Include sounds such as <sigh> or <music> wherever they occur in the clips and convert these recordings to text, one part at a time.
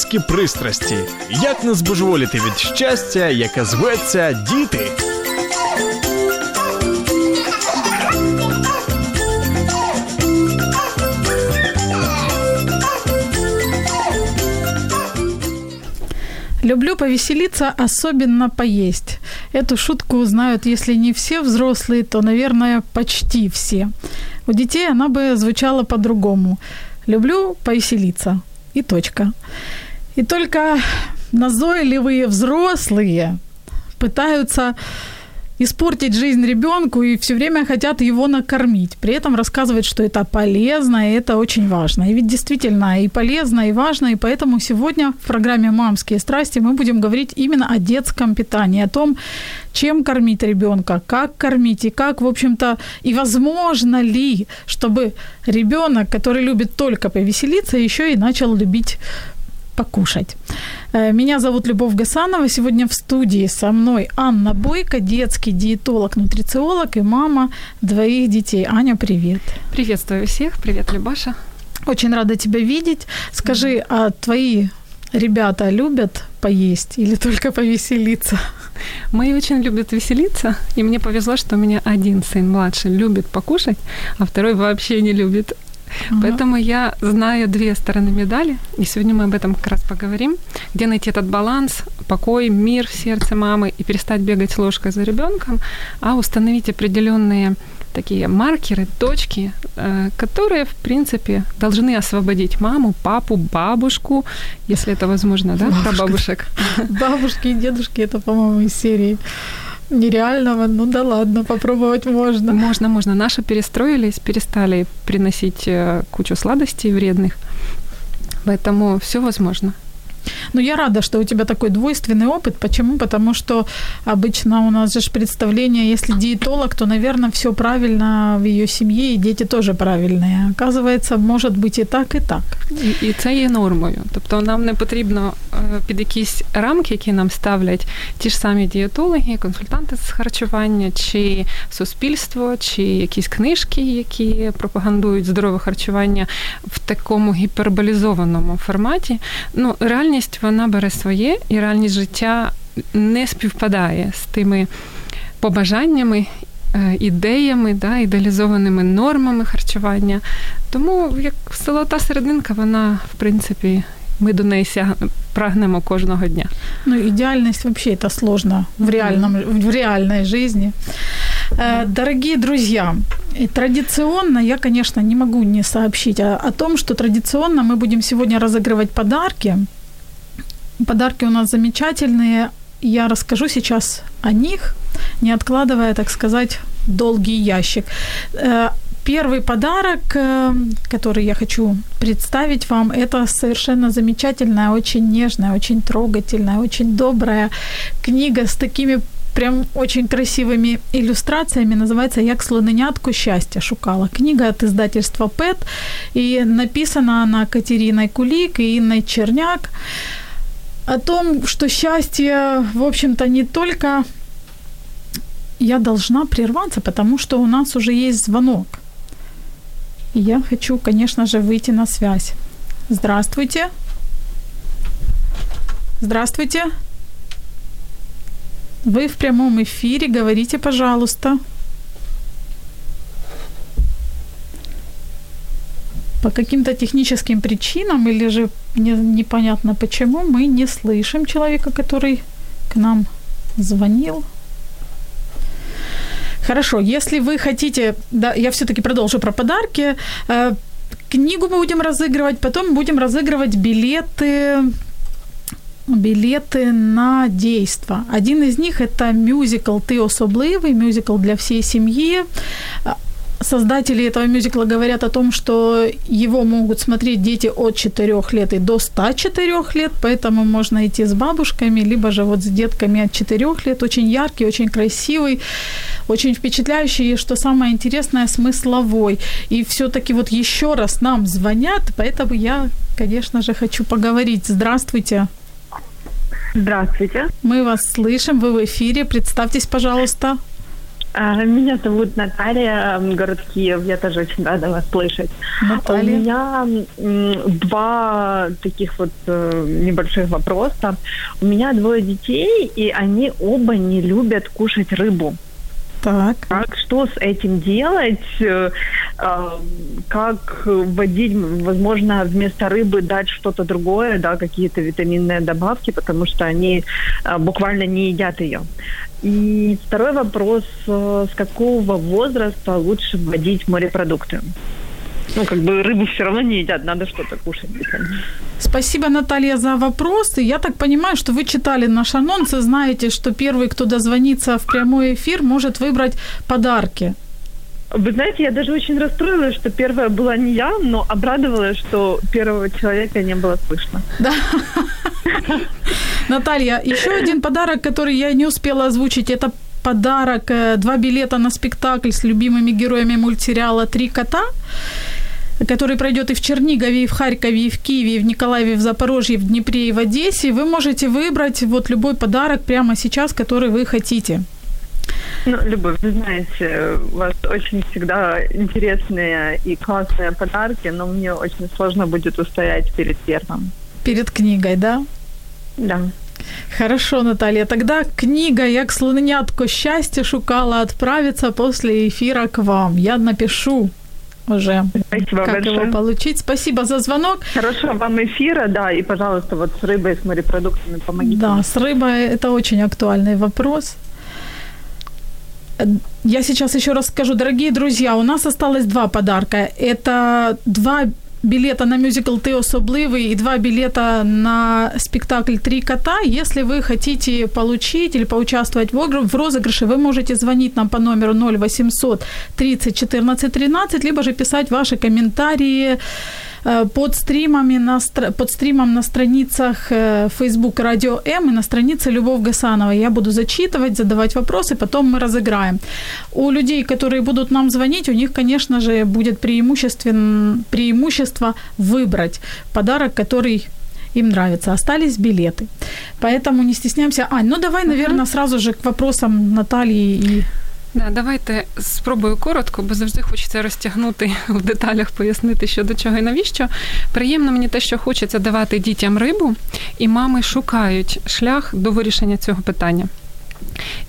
Мамські пристрасті. Як не збожеволіти від щастя, яке зветься діти. Люблю повеселиться, особенно поесть. Эту шутку знают, если не все взрослые, то, наверное, почти все. У детей она бы звучала по-другому. Люблю повеселиться. И точка. И только назойливые взрослые пытаются испортить жизнь ребенку и все время хотят его накормить. При этом рассказывают, что это полезно и это очень важно. И ведь действительно и полезно, и важно. И поэтому сегодня в программе «Мамские страсти» мы будем говорить именно о детском питании, о том, чем кормить ребенка, как кормить и как, в общем-то, и возможно ли, чтобы ребенок, который любит только повеселиться, еще и начал любить покушать. Э, меня зовут Любовь Гасанова. Сегодня в студии со мной Анна Бойко, детский диетолог, нутрициолог и мама двоих детей. Аня, привет. Приветствую всех. Привет, Любаша. Очень рада тебя видеть. Скажи, а твои ребята любят поесть или только повеселиться? Мои очень любят веселиться, и мне повезло, что у меня один сын младший любит покушать, а второй вообще не любит. Ага. Поэтому я знаю две стороны медали, и сегодня мы об этом как раз поговорим, где найти этот баланс, покой, мир в сердце мамы и перестать бегать ложкой за ребенком, а установить определенные такие маркеры, точки, э, которые, в принципе, должны освободить маму, папу, бабушку, если это возможно, да, про бабушек. Бабушки и дедушки, это, по-моему, из серии нереального, ну да ладно, попробовать можно. Можно, можно. Наши перестроились, перестали приносить э, кучу сладостей вредных, поэтому все возможно. Ну, я рада, что у тебя такой двойственный опыт. Почему? Потому что обычно у нас же представление, если диетолог, то, наверное, все правильно в ее семье, и дети тоже правильные. Оказывается, может быть і так, і так. І, і це є нормою. Тобто нам не потрібно під якісь рамки, які нам ставлять ті ж самі дієтологи, консультанти з харчування, чи суспільство, чи якісь книжки, які пропагандують здорове харчування в такому гіперболізованому форматі. Ну, реально реальність вона бере своє, і реальність життя не співпадає з тими побажаннями. Ідеями, да, ідеалізованими нормами харчування. Тому як золота серединка, вона, в принципі, ми до неї прагнемо кожного дня. Ну, идеальность вообще это сложно в, реальном, в реальной жизни. Дорогие друзья, традиционно я, конечно, не могу не сообщить о, о том, что традиционно мы будем сегодня разыгрывать подарки – Подарки у нас замечательные. Я расскажу сейчас о них, не откладывая, так сказать, долгий ящик. Э, первый подарок, э, который я хочу представить вам, это совершенно замечательная, очень нежная, очень трогательная, очень добрая книга с такими прям очень красивыми иллюстрациями. Называется «Як слоненятку счастья шукала». Книга от издательства «Пэт». И написана она Катериной Кулик и Инной Черняк о том, что счастье, в общем-то, не только я должна прерваться, потому что у нас уже есть звонок. И я хочу, конечно же, выйти на связь. Здравствуйте. Здравствуйте. Вы в прямом эфире, говорите, пожалуйста. По каким-то техническим причинам или же не, непонятно почему мы не слышим человека, который к нам звонил. Хорошо, если вы хотите, да, я все-таки продолжу про подарки. Э, книгу мы будем разыгрывать, потом будем разыгрывать билеты билеты на действо. Один из них это мюзикл «Ты особливый», мюзикл для всей семьи создатели этого мюзикла говорят о том, что его могут смотреть дети от 4 лет и до 104 лет, поэтому можно идти с бабушками, либо же вот с детками от 4 лет. Очень яркий, очень красивый, очень впечатляющий, и что самое интересное, смысловой. И все-таки вот еще раз нам звонят, поэтому я, конечно же, хочу поговорить. Здравствуйте. Здравствуйте. Мы вас слышим, вы в эфире. Представьтесь, пожалуйста. А, меня зовут Наталья, город Киев. Я тоже очень рада вас слышать. Наталья. У меня два таких вот э, небольших вопроса. У меня двое детей, и они оба не любят кушать рыбу. Так. Как, что с этим делать? Э, э, как вводить, возможно, вместо рыбы дать что-то другое, да, какие-то витаминные добавки, потому что они буквально не едят ее. И второй вопрос, с какого возраста лучше вводить морепродукты? Ну, как бы рыбу все равно не едят, надо что-то кушать. Спасибо, Наталья, за вопрос. И я так понимаю, что вы читали наш анонс и знаете, что первый, кто дозвонится в прямой эфир, может выбрать подарки. Вы знаете, я даже очень расстроилась, что первая была не я, но обрадовалась, что первого человека не было слышно. Да. <laughs> Наталья, еще один подарок, который я не успела озвучить, это подарок, э, два билета на спектакль с любимыми героями мультсериала «Три кота» который пройдет и в Чернигове, и в Харькове, и в Киеве, и в Николаеве, и в Запорожье, и в Днепре, и в Одессе, вы можете выбрать вот любой подарок прямо сейчас, который вы хотите. Ну, Любовь, вы знаете, у вас очень всегда интересные и классные подарки, но мне очень сложно будет устоять перед первым. Перед книгой, да? Да. Хорошо, Наталья. Тогда книга «Як слонятко счастье шукала» отправится после эфира к вам. Я напишу уже, Спасибо как большое. его получить. Спасибо за звонок. Хорошо вам эфира, да, и, пожалуйста, вот с рыбой, с морепродуктами помогите. Да, с рыбой это очень актуальный вопрос. Я сейчас еще раз скажу, дорогие друзья, у нас осталось два подарка. Это два билета на мюзикл «Ти особливий» и два билета на спектакль «Три кота». Если вы хотите получить или поучаствовать в розыгрыше, вы можете звонить нам по номеру 0800 30 14 13, либо же писать ваши комментарии Э, под стримами на, под стримом на страницах э, Facebook Радио М и на странице Любовь Гасанова. Я буду зачитывать, задавать вопросы, потом мы разыграем. У людей, которые будут нам звонить, у них, конечно же, будет преимуществен, преимущество выбрать подарок, который им нравится. Остались билеты. Поэтому не стесняемся. Ань, ну давай, наверное, сразу же к вопросам Натальи и Да, давайте спробую коротко, бо завжди хочеться розтягнути в деталях, пояснити, що до чого і навіщо. Приємно мені те, що хочеться давати дітям рибу, і мами шукають шлях до вирішення цього питання.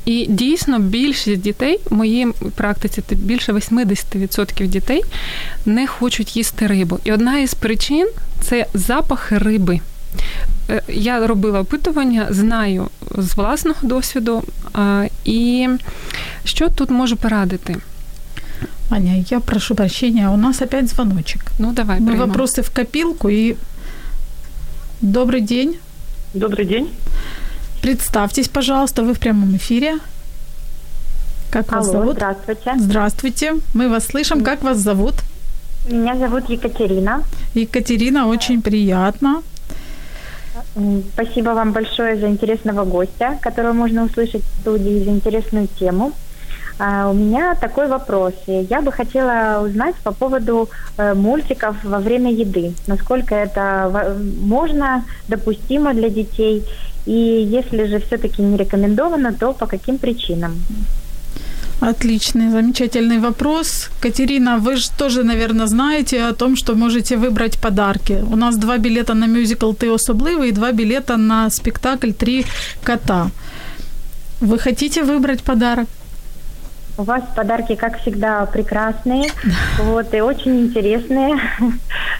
І дійсно більшість дітей в моїй практиці більше 80% дітей не хочуть їсти рибу. І одна із причин це запах риби. Я робила опитування, знаю з власного досвіду. І що тут можу порадити? Аня, я прошу прощения, у нас опять звоночек. Ну, давай, Мы приймем. вопросы в копилку и... Добрый день. Добрый день. Представьтесь, пожалуйста, вы в прямом эфире. Как вас Алло, зовут? здравствуйте. Здравствуйте, мы вас слышим. Как вас зовут? Меня зовут Екатерина. Екатерина, очень приятно. Спасибо вам большое за интересного гостя, которого можно услышать в студии, за интересную тему. А, у меня такой вопрос. Я бы хотела узнать по поводу э, мультиков во время еды. Насколько это можно, допустимо для детей. И если же все-таки не рекомендовано, то по каким причинам? Отличный, замечательный вопрос. Катерина, вы же тоже, наверное, знаете о том, что можете выбрать подарки. У нас два билета на мюзикл «Ты особливый» и два билета на спектакль «Три кота». Вы хотите выбрать подарок? У вас подарки, как всегда, прекрасные, вот, и очень интересные.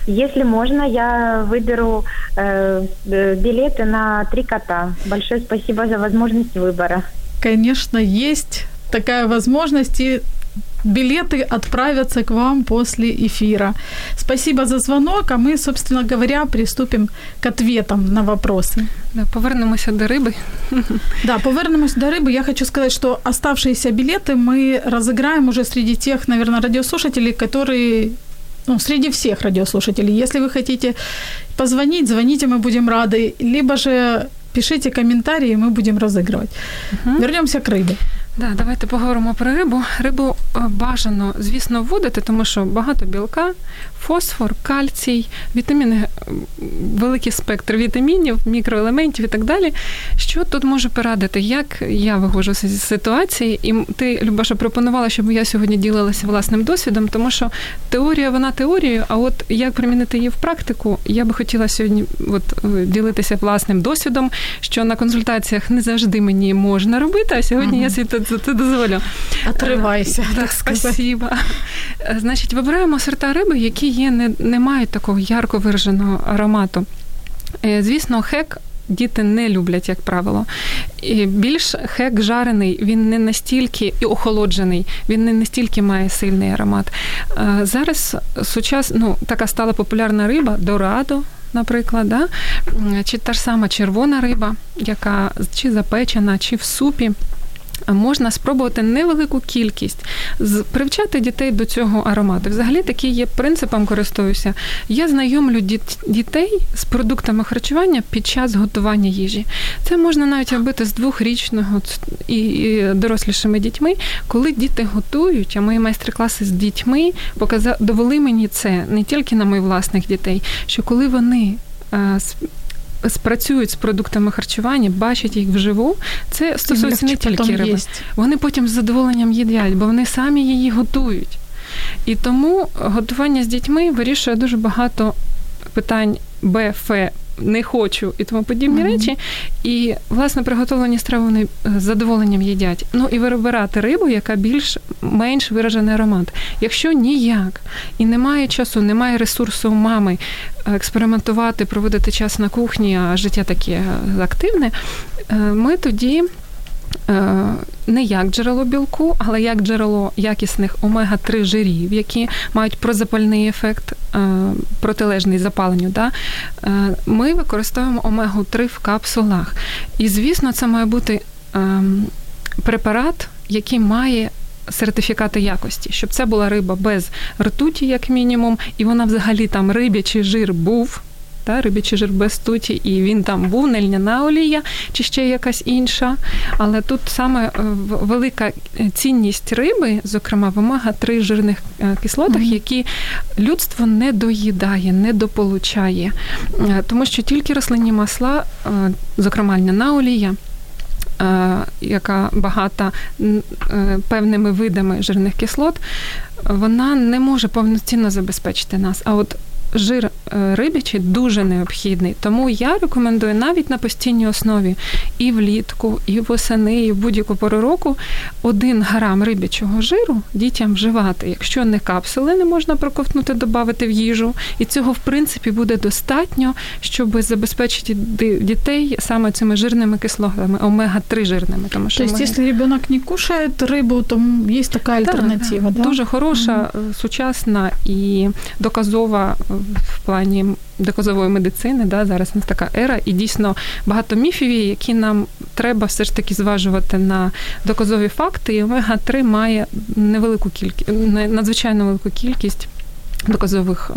Если можно, я выберу э, билеты на три кота. Большое спасибо за возможность выбора. Конечно, есть такая возможность. И билеты отправятся к вам после эфира. Спасибо за звонок, а мы, собственно говоря, приступим к ответам на вопросы. Да, повернемося до риби. Да, повернемось до рыбы. Я хочу сказать, что оставшиеся билеты мы разыграем уже среди тех, наверное, радиослушателей, которые ну, среди всех радиослушателей. Если вы хотите позвонить, звоните, мы будем рады. Либо же пишите комментарии, мы будем разыгрывать. Угу. Вернемся к рыбе. Да, давайте поговоримо про рибу. Рибу е, бажано, звісно, вводити, тому що багато білка, фосфор, кальцій, вітаміни, е, великий спектр вітамінів, мікроелементів і так далі. Що тут можу порадити? Як я виходжу з ситуації, і ти, Любаша, пропонувала, щоб я сьогодні ділилася власним досвідом, тому що теорія, вона теорією, а от як примінити її в практику, я би хотіла сьогодні от, е, ділитися власним досвідом, що на консультаціях не завжди мені можна робити, а сьогодні угу. я світ це, це дозволю. Отривайся. Так, спасибо. Значить, вибираємо сорта риби, які є, не, не мають такого ярко вираженого аромату. Е, звісно, хек. Діти не люблять, як правило. І Більш хек жарений, він не настільки і охолоджений, він не настільки має сильний аромат. Е, зараз сучас, ну, така стала популярна риба дорадо, наприклад, да? чи та ж сама червона риба, яка чи запечена, чи в супі можна спробувати невелику кількість, привчати дітей до цього аромату. Взагалі такий є принципом користуюся. Я знайомлю дітей з продуктами харчування під час готування їжі. Це можна навіть робити з двохрічного і дорослішими дітьми, коли діти готують, а мої майстер-класи з дітьми довели мені це не тільки на моїх власних дітей, що коли вони е, спрацюють з продуктами харчування, бачать їх вживу, це стосується не тільки риби. Вони потім з задоволенням їдять, бо вони самі її готують. І тому готування з дітьми вирішує дуже багато питань Б, Ф, не хочу і тому подібні mm-hmm. речі. І, власне, приготовлені страви вони з задоволенням їдять. Ну і вибирати рибу, яка більш менш виражений аромат. Якщо ніяк і немає часу, немає ресурсу у мами експериментувати, проводити час на кухні, а життя таке активне, е, ми тоді. Е, не як джерело білку, але як джерело якісних омега-3 жирів, які мають прозапальний ефект, е, протилежний запаленню. Да? Е, ми використовуємо омегу-3 в капсулах. І, звісно, це має бути препарат, який має. Сертифікати якості, щоб це була риба без ртуті, як мінімум, і вона взагалі там рибячий жир був та рибячий жир без туті, і він там був не льняна олія чи ще якась інша. Але тут саме е, велика цінність риби, зокрема в омега-3 жирних е, кислотах, mm-hmm. які людство не доїдає, не дополучає. Е, тому що тільки рослинні масла, зокрема льняна олія. Яка багата певними видами жирних кислот, вона не може повноцінно забезпечити нас. А от жир е, рибячий дуже необхідний. Тому я рекомендую навіть на постійній основі і влітку, і восени, і в будь-яку пору року один грам рибячого жиру дітям вживати. Якщо не капсули не можна проковтнути, додати в їжу, і цього в принципі буде достатньо, щоб забезпечити дітей саме цими жирними кислотами, омега-3 жирними. Тому що тобто, якщо ребенок не кушає рибу, то є така альтернатива. Так, да? Дуже хороша, mm сучасна і доказова в плані доказової медицини. Да, Зараз у нас така ера, і дійсно багато міфів, які нам треба все ж таки зважувати на доказові факти. І омега 3 має невелику кількість, надзвичайно велику кількість Доказових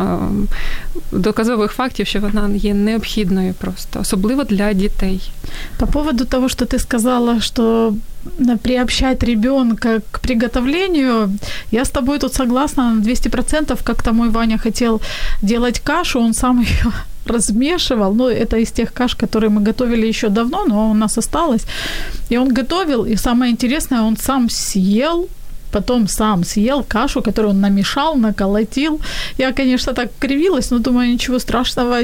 доказових фактів, що вона є необхідною просто, особливо для дітей. По поводу того, что ты сказала, что приобщать ребенка к приготовлению, я с тобой тут согласна на 200%. Как-то мой Ваня хотел делать кашу, он сам <laughs> ее размешивал. Ну, это из тех каш, которые мы готовили еще давно, но у нас осталось. И он готовил, и самое интересное, он сам съел потом сам съел кашу, которую он намешал, наколотил. Я, конечно, так кривилась, но думаю, ничего страшного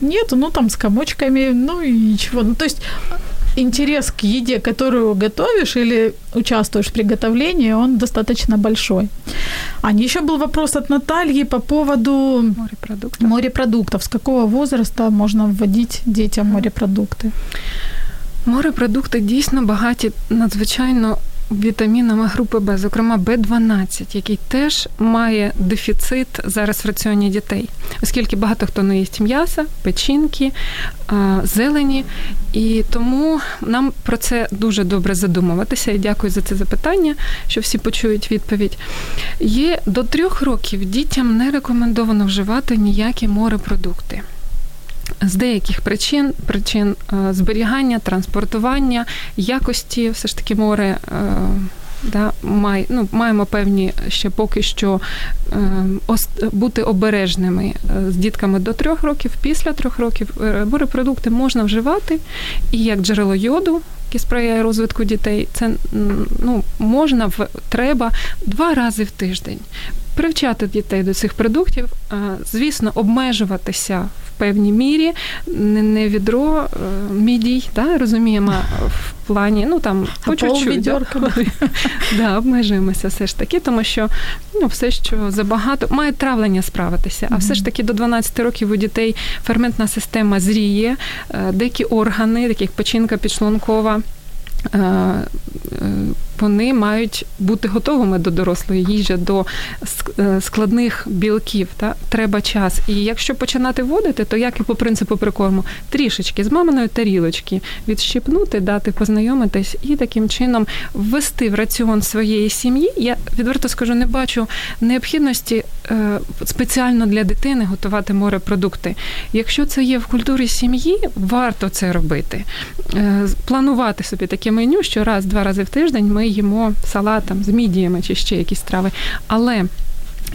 нету, ну там с комочками, ну и ничего. Ну, то есть интерес к еде, которую готовишь или участвуешь в приготовлении, он достаточно большой. А еще был вопрос от Натальи по поводу морепродуктов. морепродуктов. С какого возраста можно вводить детям морепродукты? Морепродукти дійсно багаті надзвичайно вітамінами групи Б, зокрема Б12, який теж має дефіцит зараз в раціоні дітей, оскільки багато хто не їсть м'яса, печінки, зелені. І тому нам про це дуже добре задумуватися. І дякую за це запитання, що всі почують відповідь. Є до трьох років дітям не рекомендовано вживати ніякі морепродукти. З деяких причин, причин е, зберігання, транспортування, якості, все ж таки море. Е, да, май, ну, маємо певні ще поки що е, ос, бути обережними е, з дітками до трьох років, після трьох років морепродукти можна вживати і як джерело йоду, яке сприяє розвитку дітей, це ну, можна треба два рази в тиждень. Привчати дітей до цих продуктів, звісно, обмежуватися в певній мірі, не, відро е, мідій, да, розуміємо, в плані, ну там по чуть-чуть. Да, <laughs> да, обмежуємося все ж таки, тому що ну, все, що забагато, має травлення справитися. А все ж таки до 12 років у дітей ферментна система зріє, е, деякі органи, такі як печінка підшлункова. Вони мають бути готовими до дорослої їжі, до е, складних білків. Та треба час. І якщо починати вводити, то як і по принципу прикорму, трішечки з маминої тарілочки відщипнути, дати познайомитись і таким чином ввести в раціон своєї сім'ї. Я відверто скажу, не бачу необхідності е, спеціально для дитини готувати морепродукти. Якщо це є в культурі сім'ї, варто це робити. Е, планувати собі таке меню, що раз-два рази в тиждень ми їмо салатом з мідіями чи ще якісь трави. Але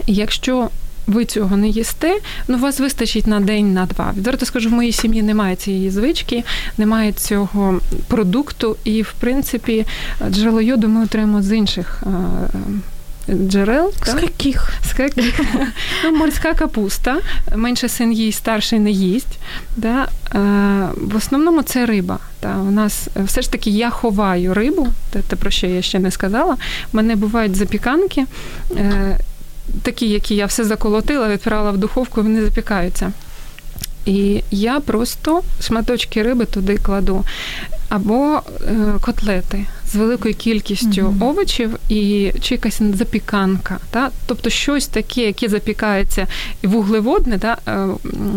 якщо ви цього не їсте, ну вас вистачить на день, на два. Відверто скажу, в моїй сім'ї немає цієї звички, немає цього продукту, і в принципі джерело йоду ми отримаємо з інших. Джерел з так? яких? З яких? Ну, морська капуста, менше син їсть, старший не їсть. Да? В основному це риба. Та у нас е, все ж таки я ховаю рибу, те, те про що я ще не сказала. У мене бувають запіканки, е, такі, які я все заколотила, відправила в духовку, вони запікаються. І я просто шматочки риби туди кладу. Або е, котлети з великою кількістю mm-hmm. овочів і чи якась запіканка. Та? Тобто щось таке, яке запікається вуглеводне, та? Е,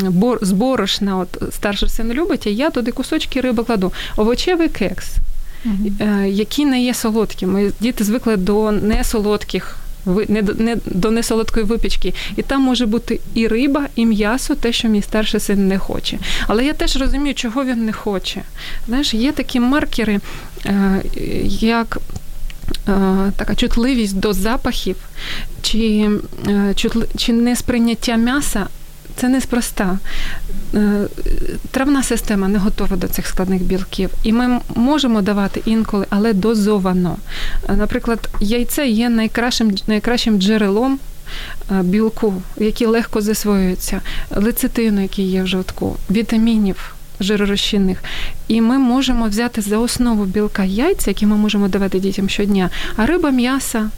бор, з борошна, от старший син любить, а я туди кусочки риби кладу. Овочевий кекс, mm-hmm. які не є солодкими. Діти звикли до несолодких не не до несолодкої випічки. І там може бути і риба, і м'ясо, те, що мій старший син не хоче. Але я теж розумію, чого він не хоче. Знаєш, є такі маркери, е, як е, така чутливість до запахів, чи, е, чи несприйняття м'яса це неспроста. Е, травна система не готова до цих складних білків, і ми можемо давати інколи, але дозовано. Е, наприклад, яйце є найкращим найкращим джерелом. Е, білку, які легко засвоюються, лецитину, який є в жовтку, вітамінів жиророзчинних. І ми можемо взяти за основу білка яйця, які ми можемо давати дітям щодня, а риба, м'яса,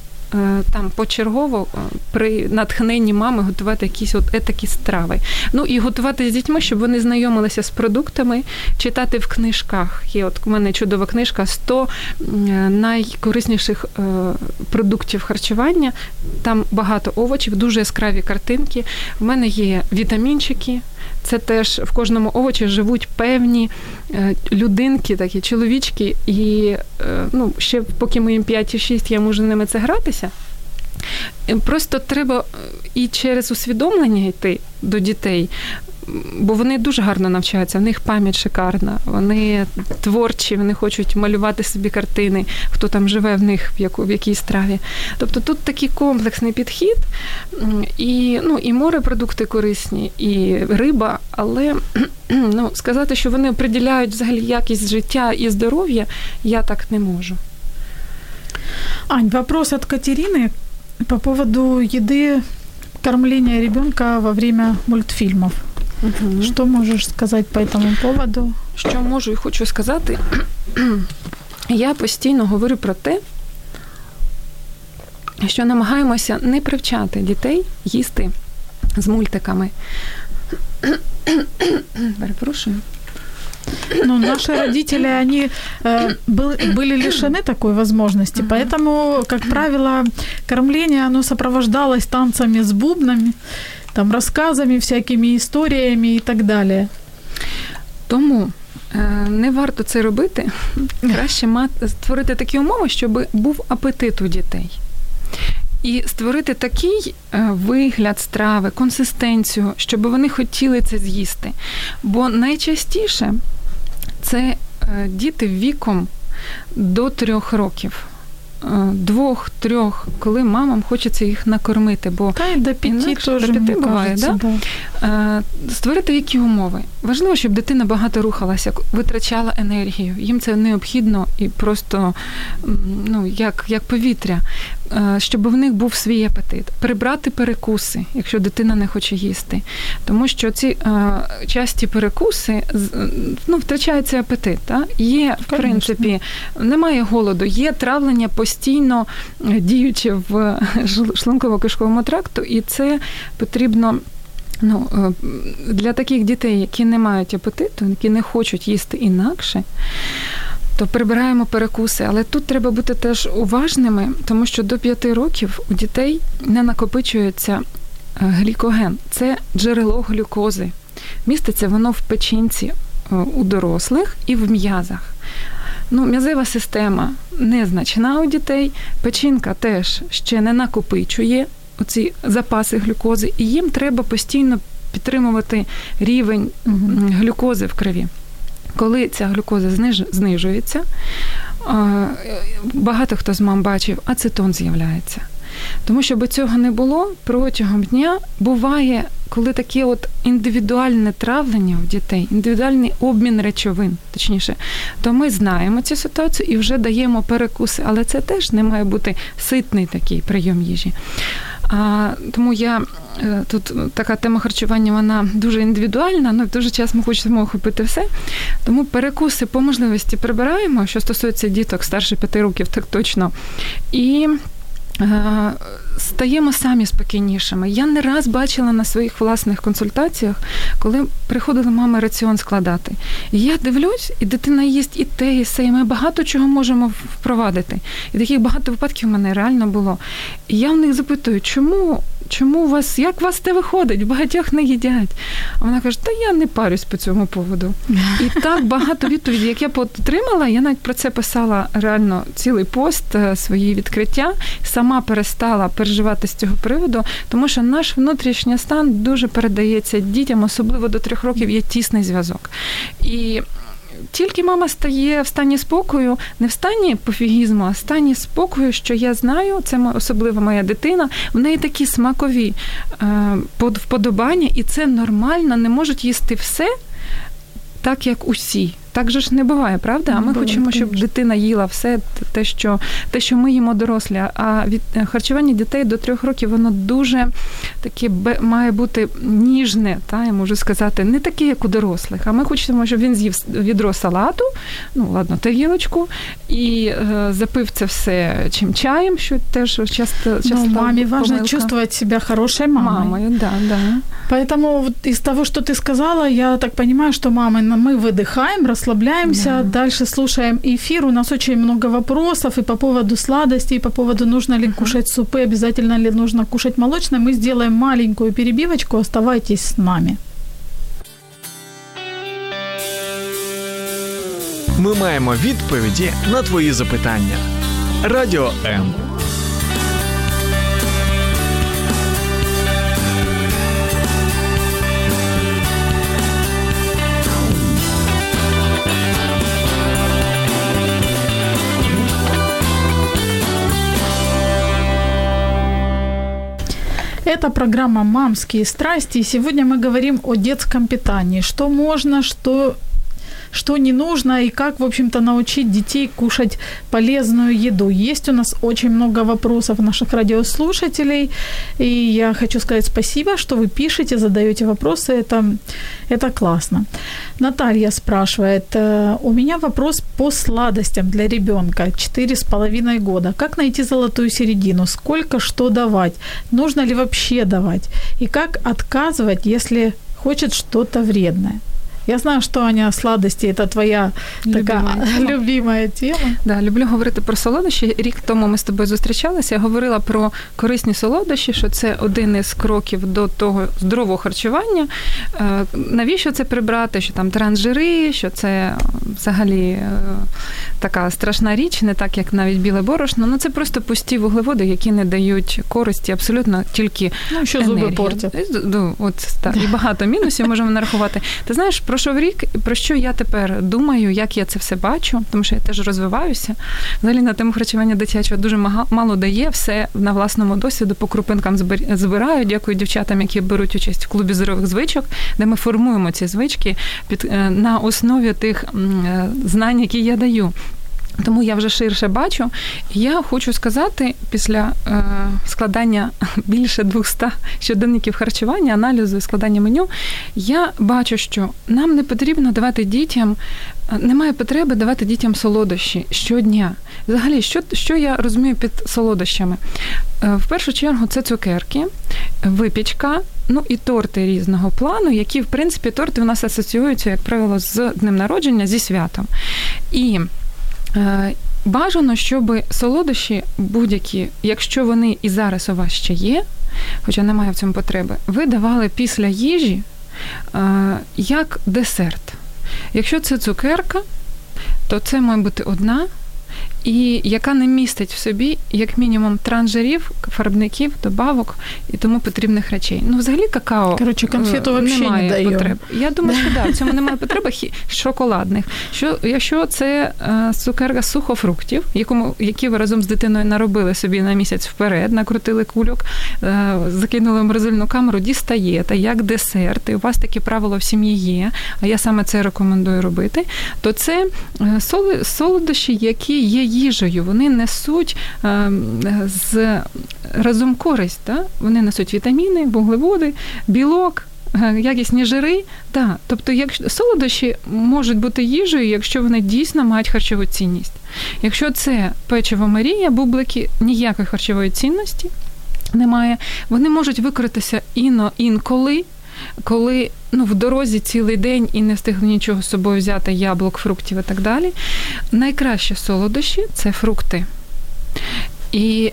там почергово е, при натхненні мами готувати якісь от такі страви. Ну і готувати з дітьми, щоб вони знайомилися з продуктами, читати в книжках. Є от у мене чудова книжка 100 е, найкорисніших продуктів харчування. Там багато овочів, дуже яскраві картинки. У мене є вітамінчики. Це теж в кожному овочі живуть певні людинки, такі чоловічки, і ну, ще поки моїм 5-6 я можу ними це гратися. Просто треба і через усвідомлення йти до дітей, бо вони дуже гарно навчаються, в них пам'ять шикарна, вони творчі, вони хочуть малювати собі картини, хто там живе в них в яку в якій страві. Тобто тут такий комплексний підхід, і ну, і морепродукти корисні, і риба, але <clears throat> ну, сказати, що вони приділяють взагалі якість життя і здоров'я, я так не можу. Ань, вопрос от Катерины по поводу еды, кормления ребенка во время мультфильмов. Угу. Що можеш сказати по цьому поводу? Що можу і хочу сказати? Я постійно говорю про те, що намагаємося не привчати дітей їсти з мультиками. Перепрошую. Ну, наши родители, они э, был, были лишены такой возможности, поэтому, как правило, кормление, оно сопровождалось танцами с бубнами, там, рассказами, всякими історіями і так далі. Тому е, не варто це робити. <laughs> Краще мати, створити такі умови, щоб був апетит у дітей. І створити такий е, вигляд страви, консистенцію, щоб вони хотіли це з'їсти. Бо найчастіше це е, діти віком до трьох років. Е, Двох-трьох, коли мамам хочеться їх накормити, бо Та й до п'яти теж, до п'яти буває, кажеться, да? Е, створити які умови. Важливо, щоб дитина багато рухалася, витрачала енергію. Їм це необхідно і просто ну, як, як повітря, щоб в них був свій апетит. Прибрати перекуси, якщо дитина не хоче їсти. Тому що ці е, часті перекуси ну, втрачається апетит. Та? Є, в Конечно. принципі, немає голоду, є травлення постійно е, діюче в шлунково-кишковому тракту, і це потрібно. Ну, е, для таких дітей, які не мають апетиту, які не хочуть їсти інакше, то прибираємо перекуси. Але тут треба бути теж уважними, тому що до 5 років у дітей не накопичується е, глікоген. Це джерело глюкози. Міститься воно в печінці е, у дорослих і в м'язах. Ну, м'язева система незначна у дітей, печінка теж ще не накопичує оці запаси глюкози, і їм треба постійно підтримувати рівень глюкози в крові. Коли ця глюкоза зниж- знижується, багато хто з мам бачив, ацетон з'являється. Тому що би цього не було протягом дня буває, коли таке от індивідуальне травлення в дітей, індивідуальний обмін речовин, точніше, то ми знаємо цю ситуацію і вже даємо перекуси, але це теж не має бути ситний такий прийом їжі. А, тому я тут така тема харчування, вона дуже індивідуальна, але в той час ми хочемо охопити все. Тому перекуси по можливості прибираємо, що стосується діток старше п'яти років, так точно. І е, стаємо самі спокійнішими. Я не раз бачила на своїх власних консультаціях, коли приходили мами раціон складати. І я дивлюсь, і дитина їсть і те, і все, і ми багато чого можемо впровадити. І таких багато випадків в мене реально було. І я в них запитую, чому? Чому у вас, як у вас це виходить? Багатьох не їдять. А вона каже, та я не парюсь по цьому поводу. І <laughs> так багато відповідей, як я отримала, я навіть про це писала реально цілий пост, е, свої відкриття, сама перестала переживати з цього приводу, тому що наш внутрішній стан дуже передається дітям, особливо до трьох років є тісний зв'язок. І тільки мама стає в стані спокою, не в стані пофігізму, а в стані спокою, що я знаю, це особливо моя дитина, в неї такі смакові е, вподобання, і це нормально, не можуть їсти все так, як усі. Так же ж не буває, правда? А ми Не буває, хочемо, щоб конечно. дитина їла все те, що те, що ми їмо дорослі. А від е, харчування дітей до трьох років воно дуже таке бе- має бути ніжне, та я можу сказати, не таке, як у дорослих. А ми хочемо, щоб він з'їв відро салату, ну ладно, тарілочку, і е, запив це все чим чаєм, що теж часто часто Но маме важно помилка. чувствовать себя хорошей мамой. мамою. Да, да. Поэтому вот из того, что ты сказала, я так понимаю, что мамы, ну, мы выдыхаем, расслабляемся, Да. дальше слушаем эфир. У нас очень много вопросов и по поводу сладостей, и по поводу, нужно ли кушать супы, обязательно ли нужно кушать молочное. Мы сделаем маленькую перебивочку, оставайтесь с нами. Ми маємо відповіді на твої запитання. Радіо М. Это программа «Мамские страсти», и сегодня мы говорим о детском питании. Что можно, что что не нужно и как, в общем-то, научить детей кушать полезную еду. Есть у нас очень много вопросов наших радиослушателей, и я хочу сказать спасибо, что вы пишете, задаете вопросы, это, это классно. Наталья спрашивает, э, у меня вопрос по сладостям для ребенка, 4,5 года. Как найти золотую середину? Сколько что давать? Нужно ли вообще давать? И как отказывать, если хочет что-то вредное? Я знаю, что, Аня, сладости – это твоя Любимая такая <laughs> тема. любимая тема. Да, люблю говорити про солодощі. Рік тому ми з тобою зустрічалися. Я говорила про корисні солодощі, що це один із кроків до того здорового харчування. Е, Навіщо це прибрати? Що там трансжири, що це взагалі е, така страшна річ, не так як навіть біле борошно. Ну це просто пусті вуглеводи, які не дають користі абсолютно тільки Ну, еще зубы енергію. портят. Е, Ну, от так, і багато мінусів можемо нарахувати. Ти знаєш, пройшов рік, про що я тепер думаю, як я це все бачу, тому що я теж розвиваюся. Взагалі на тему харчування дитячого дуже мало дає, все на власному досвіду по крупинкам збир- збираю. Дякую дівчатам, які беруть участь в клубі здорових звичок, де ми формуємо ці звички під е, на основі тих е, знань, які я даю. Тому я вже ширше бачу. Я хочу сказати, після е, складання <laughs> більше 200 щоденників харчування, аналізу і складання меню, я бачу, що нам не потрібно давати дітям, е, немає потреби давати дітям солодощі щодня. Взагалі, що, що я розумію під солодощами? Е, в першу чергу це цукерки, випічка. Ну і торти різного плану, які, в принципі, торти у нас асоціюються, як правило, з днем народження, зі святом. І Бажано, щоб солодощі будь-які, якщо вони і зараз у вас ще є, хоча немає в цьому потреби, ви давали після їжі е, як десерт. Якщо це цукерка, то це має бути одна, і яка не містить в собі як мінімум транжирів, фарбників, добавок і тому потрібних речей. Ну, взагалі, какао Короче, конфету е, вообще не немає потреб. Я думаю, що да, в цьому немає <laughs> потреби шоколадних. Що якщо це е, цукерка сухофруктів, якому які ви разом з дитиною наробили собі на місяць вперед, накрутили кульок, е, закинули в морозильну камеру, дістаєте як десерт, і у вас таке правило в сім'ї є. А я саме це рекомендую робити. То це солодощі, які є їжею, вони несуть е, з разом користь. Да? Вони несуть вітаміни, вуглеводи, білок. е, Якісні жири, да. тобто, якщо солодощі можуть бути їжею, якщо вони дійсно мають харчову цінність. Якщо це печиво Марія, бублики, ніякої харчової цінності немає. Вони можуть використатися іно інколи, коли ну, в дорозі цілий день і не встигли нічого з собою взяти, яблук, фруктів і так далі. Найкраще солодощі це фрукти. І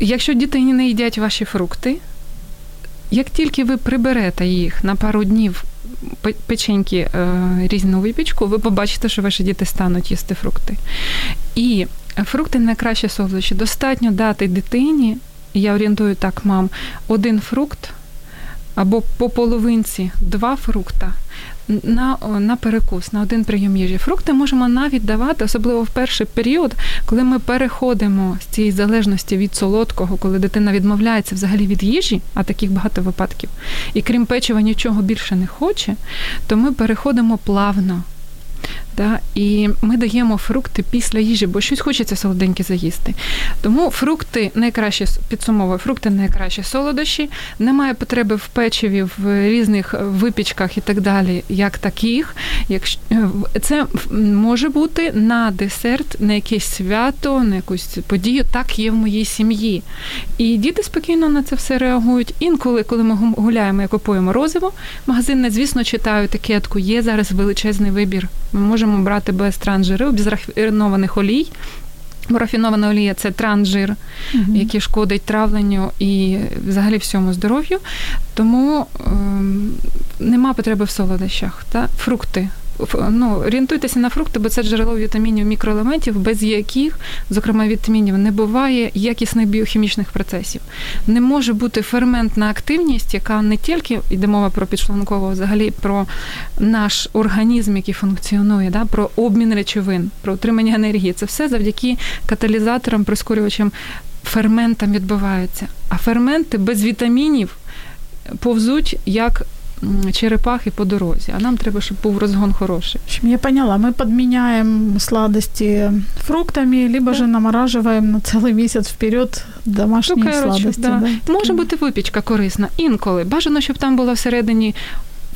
якщо дітей не їдять ваші фрукти, як тільки ви приберете їх на пару днів печеньки е, різну випічку, ви побачите, що ваші діти стануть їсти фрукти. І фрукти найкраще солодощі. Достатньо дати дитині, я орієнтую так, мам, один фрукт або по половинці два фрукта на, на перекус, на один прийом їжі. Фрукти можемо навіть давати, особливо в перший період, коли ми переходимо з цієї залежності від солодкого, коли дитина відмовляється взагалі від їжі, а таких багато випадків, і крім печива нічого більше не хоче, то ми переходимо плавно. Да? І ми даємо фрукти після їжі, бо щось хочеться солоденьке заїсти. Тому фрукти найкраще підсумовую, фрукти найкраще солодощі. Немає потреби в печиві, в різних випічках і так далі, як таких. Якщо це може бути на десерт, на якесь свято, на якусь подію. Так є в моїй сім'ї. І діти спокійно на це все реагують. Інколи, коли ми гуляємо і купуємо розиво, магазинне, звісно, читаю етикетку. Є зараз величезний вибір. Ми можемо брати без транжирів, без рафінованих олій. Бо рафінована олія це транжир, uh-huh. який шкодить травленню і взагалі всьому здоров'ю. Тому е, нема потреби в солодощах. Та? Фрукти. Ну, орієнтуйтеся на фрукти, бо це джерело вітамінів, мікроелементів, без яких, зокрема вітамінів, не буває якісних біохімічних процесів. Не може бути ферментна активність, яка не тільки йде мова про підшлункову, а взагалі про наш організм, який функціонує, да, про обмін речовин, про утримання енергії. Це все завдяки каталізаторам, прискорювачам, ферментам відбувається. А ферменти без вітамінів повзуть як черепахи по дорозі, а нам треба, щоб був розгон хороший. Я поняла, мы подменяем сладости фруктами, либо да. же намораживаем на целый месяц вперед домашні ну, короче, сладості. Да. Да. Може бути випічка корисна. Інколи бажано, щоб там була всередині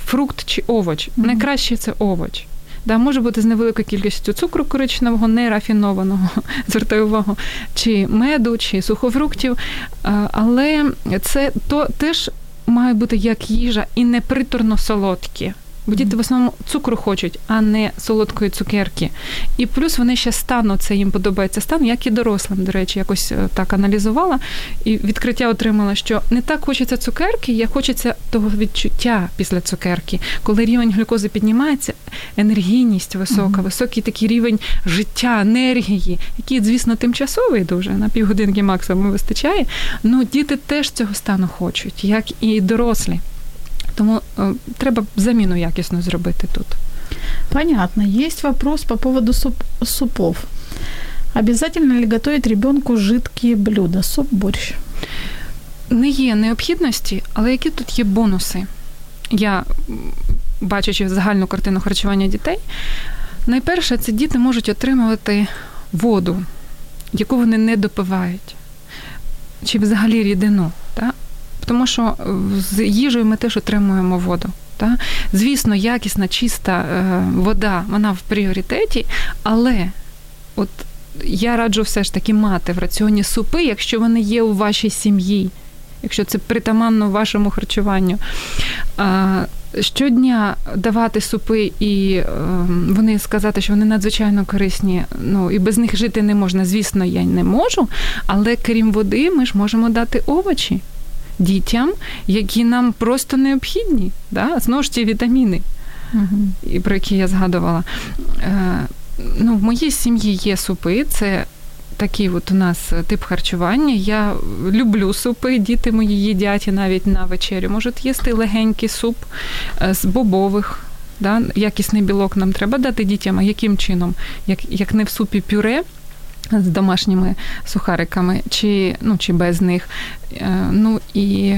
фрукт чи овоч. Mm-hmm. Найкраще це овоч. Да, може бути з невеликою кількістю цукру коричневого, нерафінованого, <laughs> звертаю увагу, чи меду, чи сухофруктів. Але це то теж має бути як їжа і не приторно солодкі. Бо діти в основному цукру хочуть, а не солодкої цукерки. І плюс вони ще стану, це їм подобається стан, як і дорослим, до речі, якось е, так аналізувала і відкриття отримала, що не так хочеться цукерки, як хочеться того відчуття після цукерки. Коли рівень глюкози піднімається, енергійність висока, високий такий рівень життя, енергії, який, звісно, тимчасовий дуже на півгодинки максимум вистачає. Ну діти теж цього стану хочуть, як і дорослі. Тому е, треба заміну якісно зробити тут. Понятно. Есть вопрос по поводу суп- супов. Обязательно ли готовить ребенку жидкие блюда? Суп, борщ. Не є необхідності, але які тут є бонуси? Я, бачачи загальну картину харчування дітей, найперше, це діти можуть отримувати воду, яку вони не допивають, чи взагалі рідину. Та? Тому що е, з їжею ми теж отримуємо воду. Та? Звісно, якісна, чиста е, вода, вона в пріоритеті, але от я раджу все ж таки мати в раціоні супи, якщо вони є у вашій сім'ї, якщо це притаманно вашому харчуванню. Щодня давати супи і е, вони сказати, що вони надзвичайно корисні. Ну і без них жити не можна. Звісно, я не можу, але крім води, ми ж можемо дати овочі дітям, які нам просто необхідні. Да? Знову ж ті вітаміни, і про які я згадувала. Е, ну, в моїй сім'ї є супи, це такий от у нас тип харчування. Я люблю супи, діти мої їдять і навіть на вечерю. Можуть їсти легенький суп е, з бобових. Да? Якісний білок нам треба дати дітям, а яким чином? Як, як не в супі пюре. З домашніми сухариками, чи ну чи без них, Е, ну і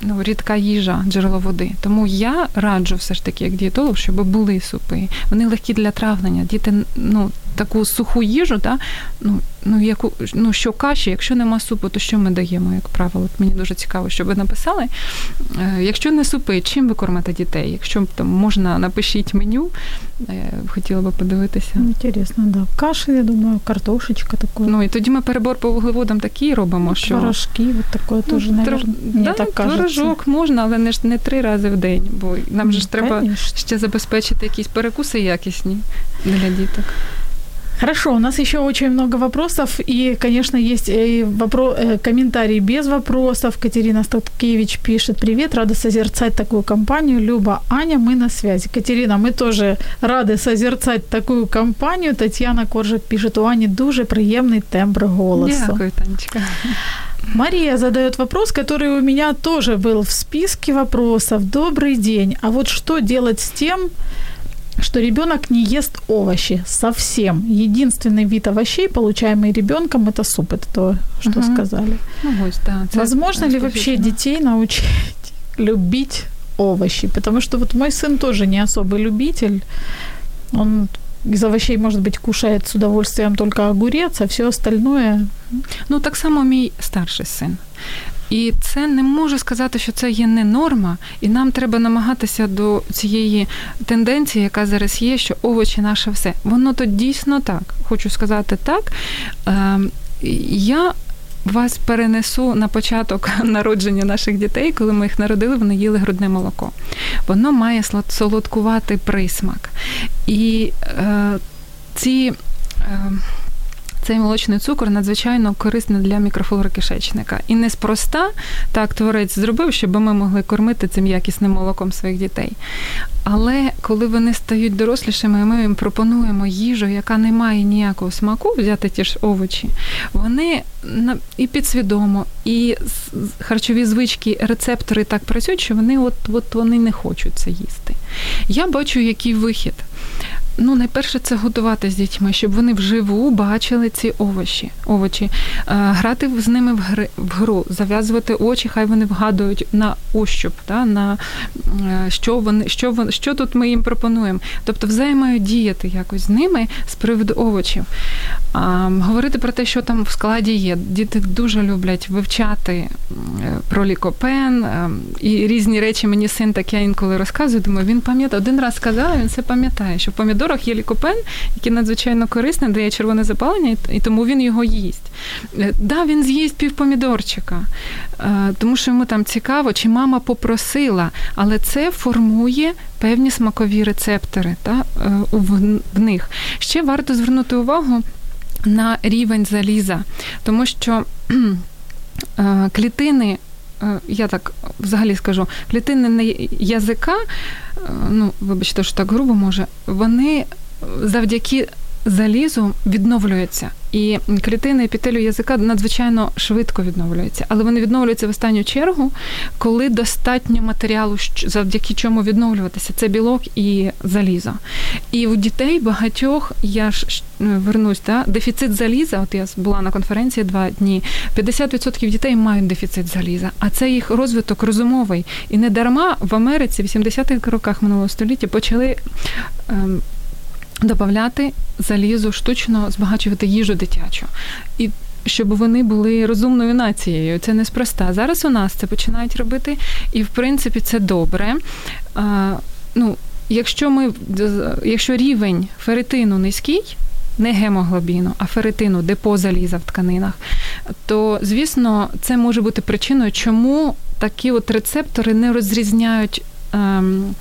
ну, рідка їжа, джерело води. Тому я раджу все ж таки, як дієтолог, щоб були супи. Вони легкі для травлення. Діти ну, таку суху їжу, да, ну, ну, яку, ну, що каші, якщо нема супу, то що ми даємо, як правило? От мені дуже цікаво, щоб ви написали. Е, якщо не супи, чим ви кормите дітей? Якщо там можна, напишіть меню, е, хотіла би подивитися. Интересно, да. Каши, я думаю, картошечка такое. Ну і тоді ми перебор по вуглеводам такий робимо, що Творожки, вот такое Ну, тоже, наверное, трош- мне да, так творожок можна, але не ж не три рази в день, бо нам же ж треба Конечно. ще забезпечити якісь перекуси якісні для діток. Хорошо, у нас еще очень много вопросов, и, конечно, есть и вопро- э, комментарии без вопросов. Катерина Статкевич пишет, привет, рада созерцать такую компанию. Люба, Аня, мы на связи. Катерина, мы тоже рады созерцать такую компанию. Татьяна Коржик пишет, у Ани дуже приємний тембр голосу. Дякую, Танечка. Мария задает вопрос, который у меня тоже был в списке вопросов. Добрый день. А вот что делать с тем, что ребенок не ест овощи совсем? Единственный вид овощей, получаемый ребенком, это суп. Это то, что Мгм. сказали. Ну, ось, да, це Возможно ли вообще детей научить любить овощи? Потому что вот мой сын тоже не особый любитель. Он из овощей, может быть, кушает с удовольствием только огурец, а все остальное Ну, так само мій старший син. І це не можу сказати, що це є не норма, і нам треба намагатися до цієї тенденції, яка зараз є, що овочі наше все. Воно то дійсно так. Хочу сказати так. Ем, Я вас перенесу на початок <laughs> народження наших дітей, коли ми їх народили, вони їли грудне молоко. Воно має солодкуватий присмак. І е, ці. Е, цей молочний цукор надзвичайно корисний для мікрофлори кишечника. І неспроста так творець зробив, щоб ми могли кормити цим якісним молоком своїх дітей. Але коли вони стають дорослішими, і ми їм пропонуємо їжу, яка не має ніякого смаку, взяти ті ж овочі, вони і підсвідомо, і харчові звички, рецептори так працюють, що вони от, от вони не хочуть це їсти. Я бачу, який вихід. Ну, найперше, це готувати з дітьми, щоб вони вживу бачили ці овочі, овочі, Е, грати з ними в, гри, в гру, зав'язувати очі, хай вони вгадують на ощуп, да, на е, що вони, що вони, що тут ми їм пропонуємо. Тобто взаємодіяти якось з ними з приводу овочів. А, говорити про те, що там в складі є. Діти дуже люблять вивчати про лікопен е, і різні речі. Мені син так я інколи розказую. Думаю, він пам'ятає. Один раз сказав, він це пам'ятає, що в помідорах є лікопен, який надзвичайно корисний, дає червоне запалення, і тому він його їсть. Е, да, він з'їсть пів помідорчика, е, тому що йому там цікаво, чи мама попросила, але це формує певні смакові рецептори та, в них. Ще варто звернути увагу на рівень заліза, тому що клітини. Я так взагалі скажу, клітини язика, ну, вибачте, що так грубо може, вони завдяки залізу відновлюються. І клітини епітелю язика надзвичайно швидко відновлюються, але вони відновлюються в останню чергу, коли достатньо матеріалу, завдяки чому відновлюватися. Це білок і залізо. І у дітей багатьох, я ж вернусь, да, дефіцит заліза. От я була на конференції два дні. 50% дітей мають дефіцит заліза, а це їх розвиток розумовий. І не дарма в Америці в 80-х роках минулого століття почали. Ем, додати залізо, штучно збагачувати їжу дитячу. І щоб вони були розумною нацією. Це неспроста. Зараз у нас це починають робити, і в принципі це добре. А, ну, Якщо ми якщо рівень феритину низький, не гемоглобіну, а феритину, депо заліза в тканинах, то звісно це може бути причиною, чому такі от рецептори не розрізняють ем,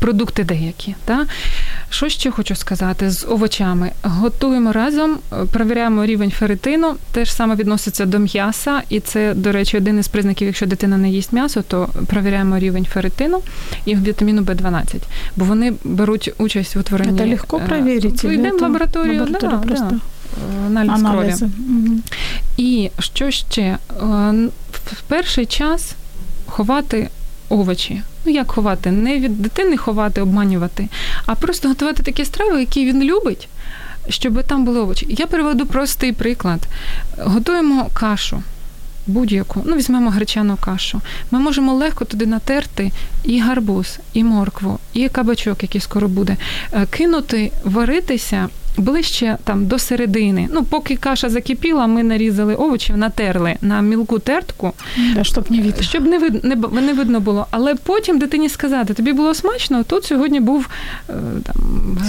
продукти деякі. Та? Що ще хочу сказати з овочами? Готуємо разом, перевіряємо рівень ферритину, теж саме відноситься до м'яса, і це, до речі, один із признаків, якщо дитина не їсть м'ясо, то перевіряємо рівень ферритину і вітаміну В12, бо вони беруть участь в утворенні. Це легко е, перевірити. Йдемо в лабораторію, лабораторію да, да. аналіз Аналізи. крові. Угу. І що ще? Е, в перший час ховати овочі. Ну, як ховати? Не від дитини ховати, обманювати, а просто готувати такі страви, які він любить, щоб там були овочі. Я приведу простий приклад. Готуємо кашу. Будь-яку, ну візьмемо гречану кашу. Ми можемо легко туди натерти і гарбуз, і моркву, і кабачок, який скоро буде, е, кинути, варитися ближче там до середини. Ну, поки каша закипіла, ми нарізали овочів, натерли на мілку тертку, да, щоб не видно. щоб не вид, не, не видно було. Але потім дитині сказати, тобі було смачно, тут сьогодні був е, там,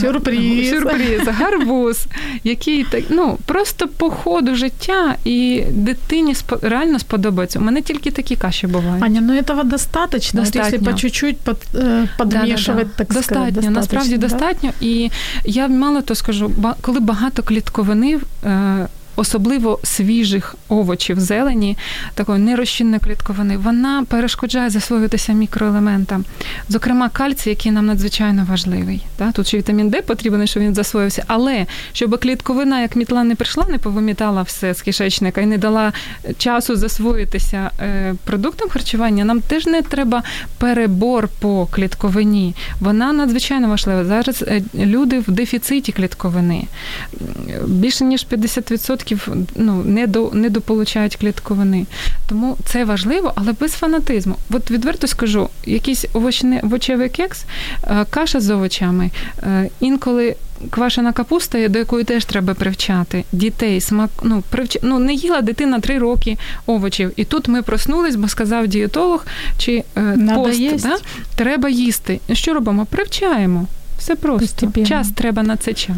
сюрприз, сюрприз гарбуз, який так, ну, просто по ходу життя і дитині реально сподобається. У мене тільки такі каші бувають. Аня, ну этого достаточно, достатньо. якщо по чуть-чуть под, да, да, да. так достатньо, сказати. Достатньо, насправді да? достатньо. І я мало то скажу, коли багато клітковини е, особливо свіжих овочів, зелені, такої нерозчинної клітковини, вона перешкоджає засвоюватися мікроелементам, зокрема кальцій, який нам надзвичайно важливий. Тут ще вітамін Д потрібен, щоб він засвоївся. Але щоб клітковина, як мітла не прийшла, не повимітала все з кишечника і не дала часу засвоїтися е, продуктам харчування, нам теж не треба перебор по клітковині. Вона надзвичайно важлива. Зараз е, люди в дефіциті клітковини. Більше ніж 50% ну, не до, не дополучають клітковини. Тому це важливо, але без фанатизму. От відверто скажу, якийсь овочне, овочевий кекс, е, каша з овочами, е, інколи. Квашена капуста, до якої теж треба привчати дітей, смак ну привч... ну не їла дитина три роки овочів. І тут ми проснулись, бо сказав дієтолог, чи е, пост, да? треба їсти. Що робимо? Привчаємо. Все просто. Постепенно. Час треба на це час.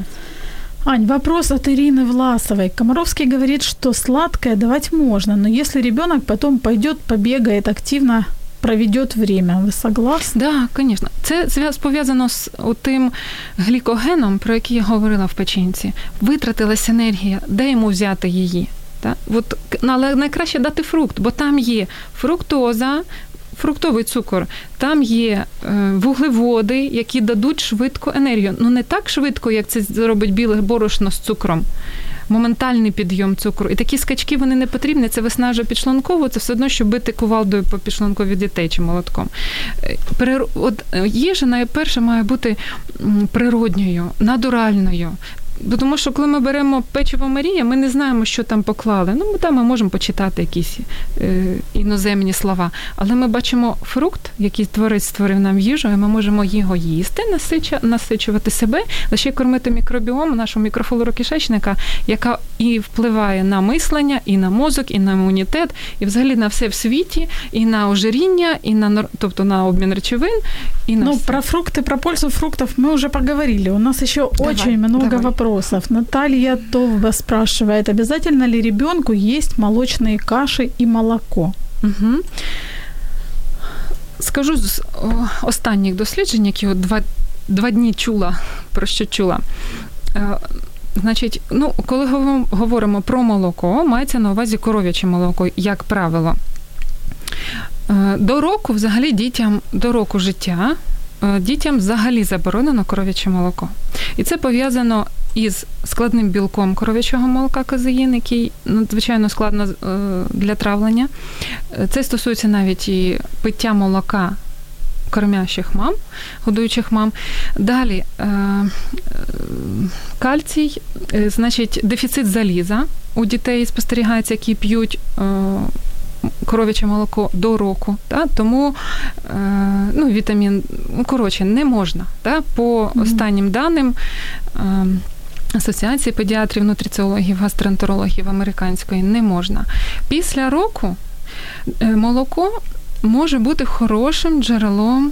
Ань, вопрос от Ирины Власовой. Комаровский говорит, что сладкое давать можно, но если ребенок потом пойдет, побегает активно, проведет время. Ви согласні? Да, звісно. Це пов'язано з тим глікогеном, про який я говорила в печінці. Витратилась енергія, де йому взяти її? Так? От, але найкраще дати фрукт, бо там є фруктоза, фруктовий цукор, там є е, вуглеводи, які дадуть швидко енергію. Ну не так швидко, як це зробить біле борошно з цукром. Моментальний підйом цукру. І такі скачки вони не потрібні. Це виснажує підшлункову, це все одно, що бити кувалдою по підшлункові дітей чи молотком. Е, от е, їжа найперше має бути природньою, натуральною. Бо тому що коли ми беремо печиво Марія, ми не знаємо, що там поклали. Ну, ми там ми можемо почитати якісь е, іноземні слова. Але ми бачимо фрукт, який творець створив нам їжу, і ми можемо його їсти, насичу, насичувати себе, лише кормити мікробіом нашого мікрофлору кишечника, яка і впливає на мислення, і на мозок, і на імунітет, і взагалі на все в світі, і на ожиріння, і на тобто на обмін речовин, і на ну все. про фрукты, про пользу фруктов мы уже поговорили. У нас Давай, очень много давай. Вопросов. Наталья Товба спрашивает, обязательно ли ребенку есть молочные каши и молоко? Угу. Скажу з останніх досліджень, які от два, два дні чула, про що чула. Е, Значить, ну, коли говоримо- про молоко, мається на увазі коров'яче молоко, як правило. Е, До року, взагалі, дітям до року життя е, дітям взагалі заборонено коров'яче молоко. І це пов'язано із складним білком коров'ячого молока казеїн, який надзвичайно складно е, для травлення. Е, Це стосується навіть і пиття молока кормящих мам, годуючих мам. Далі е, кальцій, значить, дефіцит заліза у дітей спостерігається, які п'ють. Коров'яче молоко до року, та, тому е, ну, вітамін, коротше, не можна. Та, по останнім даним е, Асоціації педіатрів, нутриціологів, гастроентерологів американської не можна. Після року е, молоко може бути хорошим джерелом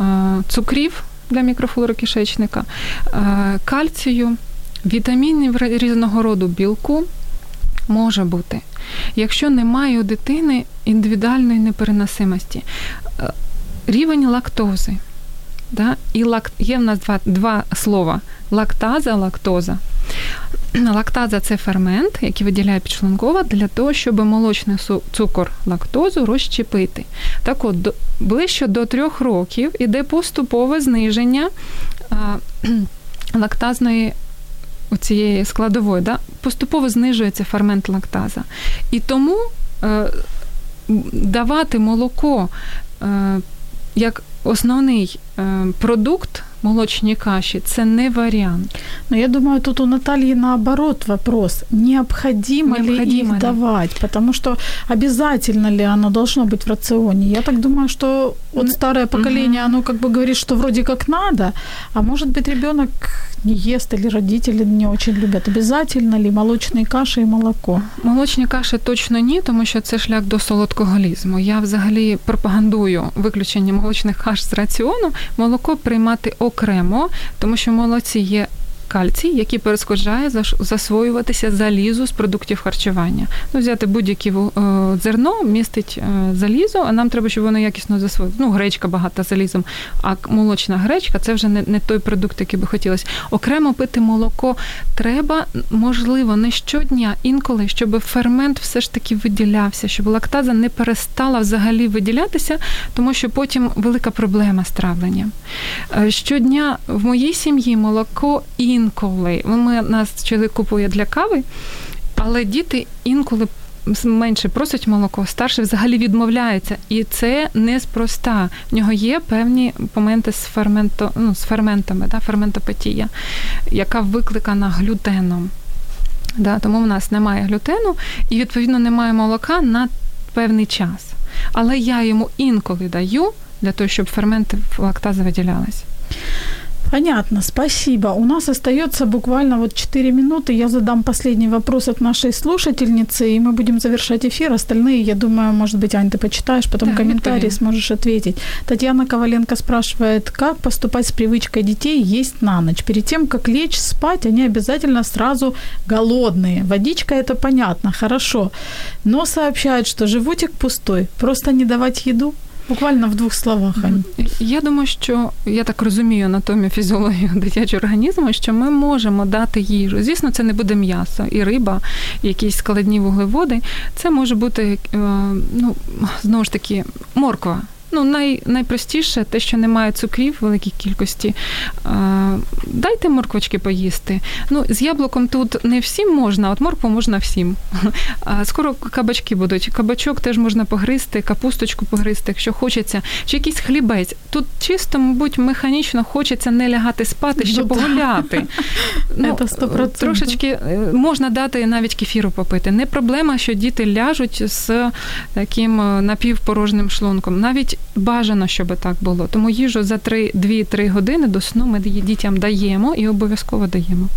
е, цукрів для мікрофлори кишечника, е, кальцію, вітамінів різного роду білку може бути. Якщо немає у дитини індивідуальної непереносимості, рівень лактози. Да? І лак... є в нас два, два слова: лактаза, лактоза. <clears throat> Лактаза це фермент, який виділяє підшлункова для того, щоб молочний цукор лактозу розщепити. Так от, до, ближче до трьох років іде поступове зниження а, <clears throat> лактазної цієї складової. Да? Поступово знижується фермент лактаза. І тому е, давати молоко е, як основний е, продукт молочній каші це не варіант. Но я думаю, тут у Натальи наоборот вопрос. Необходимо, Необходимо ли их ли? давать? Потому что обязательно ли оно должно быть в рационе? Я так думаю, что вот Н- старое поколение, оно как бы говорит, что вроде как надо, а может быть ребенок не ест или родители не очень любят. Обязательно ли молочные каши и молоко? Молочні каші точно ні, тому що це шлях до солодкоголізму. Я взагалі пропагандую виключення молочних каш з раціону, молоко приймати окремо, тому що в молоці є кальцій, який перешкоджає засвоюватися залізу з продуктів харчування. Ну, взяти будь-яке е, зерно містить е, залізо, а нам треба, щоб воно якісно засвоїло. Ну, гречка багата залізом, а молочна гречка це вже не, не той продукт, який би хотілося. Окремо пити молоко треба, можливо, не щодня, інколи, щоб фермент все ж таки виділявся, щоб лактаза не перестала взагалі виділятися, тому що потім велика проблема з травленням. Е, Щодня в моїй сім'ї молоко інколи. Ми, нас чоловік купує для кави, але діти інколи менше просять молоко, старший взагалі відмовляється. І це неспроста. В нього є певні моменти з, ферменто, ну, з ферментами, да, ферментопатія, яка викликана глютеном. Да, тому в нас немає глютену і, відповідно, немає молока на певний час. Але я йому інколи даю для того, щоб ферменти лактази виділялись. Понятно, спасибо. У нас остается буквально вот 4 минуты. Я задам последний вопрос от нашей слушательницы, и мы будем завершать эфир. Остальные, я думаю, может быть, Ань, ты почитаешь, потом Да, комментарии сможешь ответить. Татьяна Коваленко спрашивает, как поступать с привычкой детей есть на ночь? Перед тем, как лечь спать, они обязательно сразу голодные. Водичка это понятно, хорошо. Но сообщают, что животик пустой. Просто не давать еду? Буквально в двох словах, Ань. Я думаю, що я так розумію анатомію, фізіологію <laughs> дитячого організму, що ми можемо дати їжу. Звісно, це не буде м'ясо і риба, і якісь складні вуглеводи. Це може бути е, ну знову ж таки морква. Ну, най, найпростіше те, що немає цукрів в великій кількості. Е, дайте морквочки поїсти. Ну, з яблуком тут не всім можна, от моркву можна всім. <laughs> А скоро кабачки будуть. Кабачок теж можна погризти, капусточку погризти, якщо хочеться, чи якийсь хлібець. Тут чисто, мабуть, механічно хочеться не лягати спати, ще Ну, погуляти. <laughs> Ну, Трошечки е, можна дати навіть кефіру попити. Не проблема, що діти ляжуть з таким е, напівпорожним шлунком. Навіть бажано, щоб так було. Тому їжу за 2-3 години до сну ми дітям даємо і обов'язково даємо.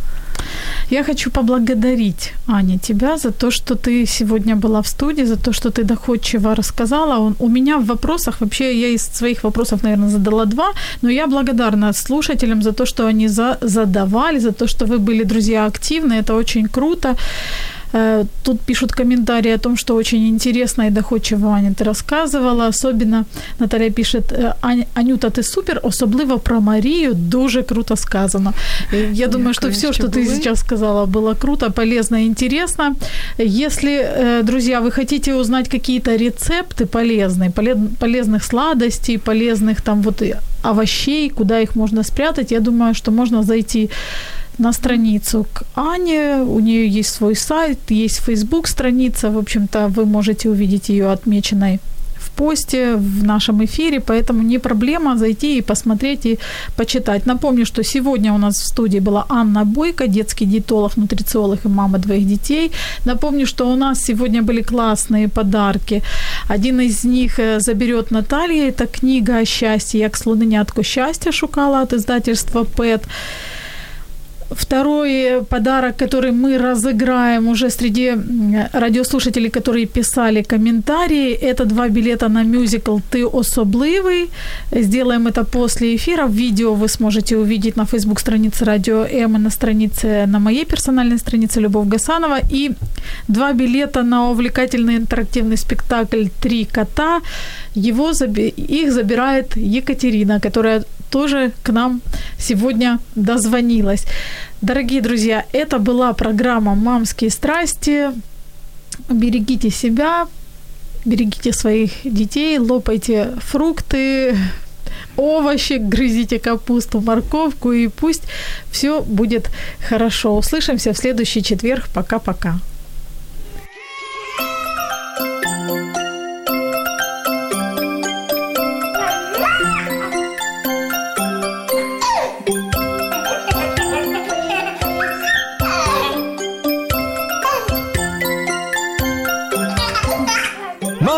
Я хочу поблагодарить, Аня, тебя за то, что ты сегодня была в студии, за то, что ты доходчиво рассказала. У меня в вопросах, вообще я из своих вопросов, наверное, задала два, но я благодарна слушателям за то, что они за, задавали, за то, что вы были, друзья, активны. Это очень круто. Э, тут пишут комментарии о том, что очень интересно и доходчиво, Аня, ты рассказывала. Особенно Наталья пишет, «Э, Анюта, ти супер, особливо про Марію, дуже круто сказано. Я думаю, что все, что ты сейчас сказала, было круто, полезно и интересно. Если, э, друзья, вы хотите узнать какие-то рецепты полезные, полезных сладостей, полезных там вот овощей, куда их можно спрятать, я думаю, что можно зайти на страницу к Ане. У нее есть свой сайт, есть Facebook страница. В общем-то, вы можете увидеть ее отмеченной в посте в нашем эфире, поэтому не проблема зайти и посмотреть и почитать. Напомню, что сегодня у нас в студии была Анна Бойко, детский диетолог, нутрициолог и мама двоих детей. Напомню, что у нас сегодня были классные подарки. Один из них э, заберет Наталья. Это книга о счастье, як слоненятко счастья шукала от издательства ПЭТ. Второй подарок, который мы разыграем уже среди радиослушателей, которые писали комментарии, это два билета на мюзикл «Ты особливый». Сделаем это после эфира. Видео вы сможете увидеть на Facebook странице Радио М и на странице, на моей персональной странице Любовь Гасанова. И два билета на увлекательный интерактивный спектакль «Три кота». Его, их забирает Екатерина, которая тоже к нам сегодня дозвонилась. Дорогие друзья, это была программа «Мамские страсти». Берегите себя, берегите своих детей, лопайте фрукты, овощи, грызите капусту, морковку, и пусть все будет хорошо. Услышимся в следующий четверг. Пока-пока.